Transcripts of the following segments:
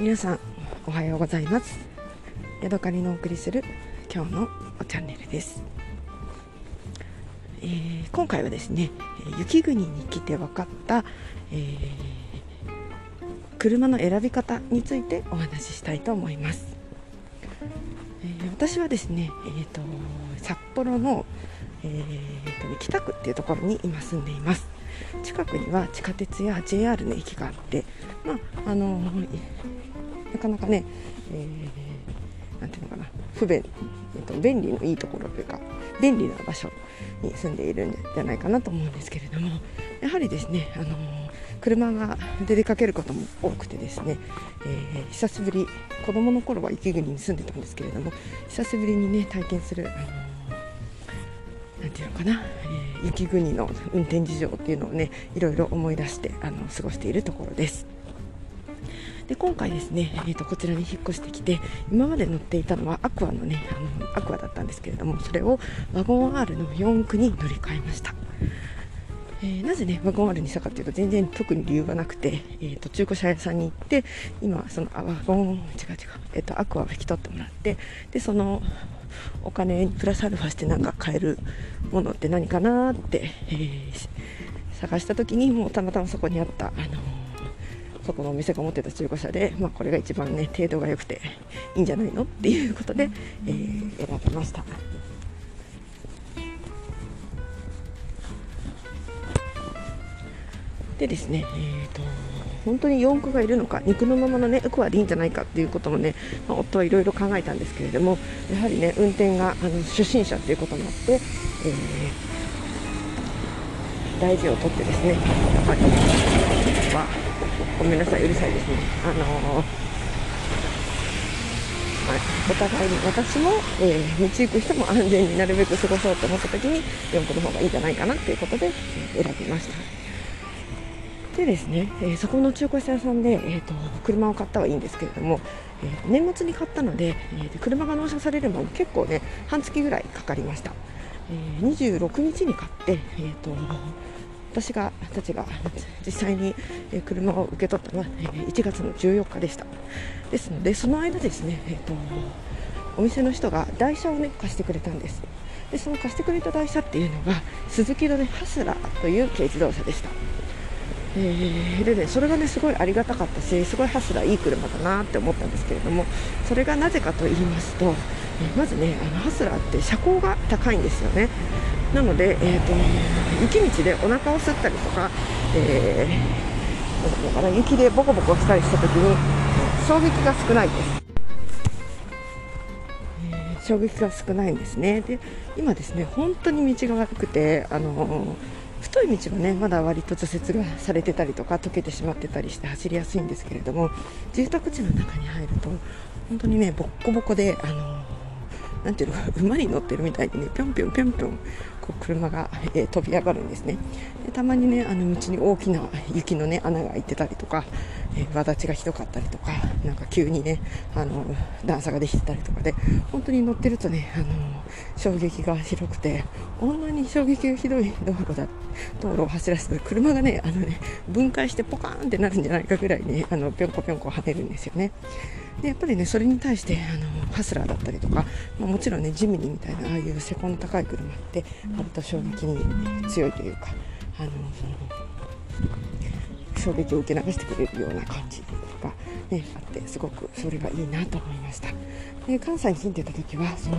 皆さんおはようございます。ヤドカリのお送りする今日のチャンネルです、えー、今回はですね雪国に来て分かった、えー、車の選び方についてお話ししたいと思います、えー、私はですね、えーと、札幌の、えーと、北区っていうところに今住んでいます。近くには地下鉄や JR の駅があって、まああのなかなかね、えー、なんていうのかな不便、えーと、便利のいいところというか便利な場所に住んでいるんじゃないかなと思うんですけれどもやはりですね、あの、車がで出かけることも多くてですね、えー、久しぶり子供の頃は雪国に住んでたんですけれども久しぶりにね体験する、あのなんていうのかな、えー、雪国の運転事情っていうのをねいろいろ思い出してあの過ごしているところです。で今回ですね、えーと、こちらに引っ越してきて今まで乗っていたのはアクアのねあのアクアだったんですけれどもそれをワゴン R の4区に乗り換えました。えー、なぜねワゴン R にしたかというと全然特に理由がなくて、えーと、中古車屋さんに行って今そのあワゴン違う違う、えーと、アクアを引き取ってもらってでそのお金プラスアルファしてなんか買えるものって何かなって、えー、探した時にもうたまたまそこにあったあのそこのお店が持ってた中古車で、まあ、これが一番ね程度が良くていいんじゃないのっていうことで、えー、選びました。でですね、えーと、本当に四駆がいるのか肉のままのねクアでいいんじゃないかっていうこともね、まあ、夫はいろいろ考えたんですけれどもやはりね運転があの初心者っていうこともあって、えー、大事をとってですねやっぱりはごめんなさいうるさいですね。あのー、はい、お互いに私も、えー、道行く人も安全になるべく過ごそうと思った時に4個の方がいいんじゃないかなっていうことで選びました。でですね、えー、そこの中古車屋さんで、えーと、車を買ったはいいんですけれども、えー、年末に買ったので、えー、車が納車されるのも結構ね半月ぐらいかかりました、えー、26日に買って、えーと私がたちが実際に車を受け取ったのは1月の14日でした。ですのでその間ですね、えーと、お店の人が台車をね貸してくれたんです。でその貸してくれた台車っていうのがスズキのねハスラーという軽自動車でした。えー、でねそれがねすごいありがたかったしすごいハスラーいい車だなって思ったんですけれどもそれがなぜかと言いますと、えー、まずねあのハスラーって車高が高いんですよね。なので、えーと、雪道でお腹を吸ったりとか、えー、だかな雪でボコボコしたりした時に衝撃が少ないです、えー、衝撃が少ないんですね。で今ですね本当に道が悪くてあの太い道はねまだ割と除雪がされてたりとか溶けてしまってたりして走りやすいんですけれども住宅地の中に入ると本当にねボッコボコであのなんていうの馬に乗ってるみたいにねぴょんぴょんぴょんぴょんこう車が、えー、飛び上がるんですね。でたまにねあの道に大きな雪のね穴が開いてたりとか、えー、輪立ちがひどかったりとかなんか急にねあの段差ができてたりとかで本当に乗ってるとねあの衝撃が広くてこんなに衝撃がひどい道路だ道路を走らせて車がねあのね分解してポカーンってなるんじゃないかぐらいねあのぴょんこぴょんこ跳ねるんですよね。でやっぱりねそれに対してあのハスラーだったりとか、まあ、もちろんねジミニーみたいなああいう施工の高い車って割と衝撃に強いというかあの衝撃を受け流してくれるような感じが、ね、あってすごくそれがいいなと思いました。で関西に住んでた時はその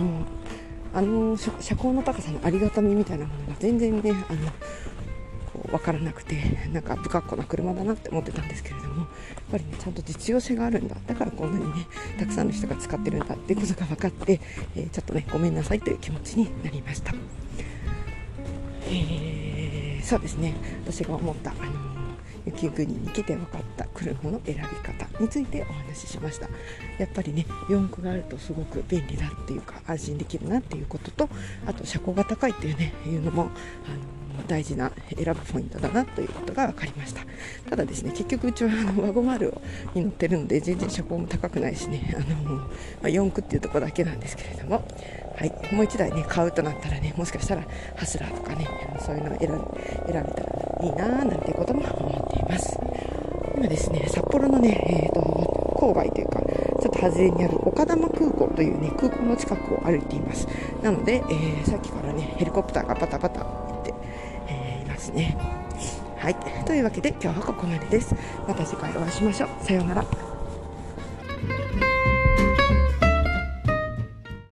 あの車高の高さのありがたみみたいなものが全然ねあの分からなくてなんか不格好な車だなって思ってたんですけれどもやっぱりねちゃんと実用性があるんだ。だからこんなにねたくさんの人が使ってるんだっていうことが分かって、えー、ちょっとねごめんなさいという気持ちになりました、えー、そうですね。私が思ったあの雪国に来て分かった車の選び方についてお話ししました。やっぱりね四駆があるとすごく便利だっていうか安心できるなっていうこととあと車高が高いっていうねいうのもあの大事な選ぶポイントだなということが分かりました。ただですね結局うちはあのワゴマルに乗ってるので全然車高も高くないしね あの、まあ、4駆っていうところだけなんですけれども、はい、もう1台ね買うとなったらねもしかしたらハスラーとかねそういうのを選選べたらいいななんていうことも思っています。今ですね札幌のね、えーと郊外というかちょっと外れにある岡玉空港というね空港の近くを歩いています。なので、えー、さっきからねヘリコプターがバタバタ、ますね。はい。というわけで今日はここまでです。また次回お会いしましょう。さようなら。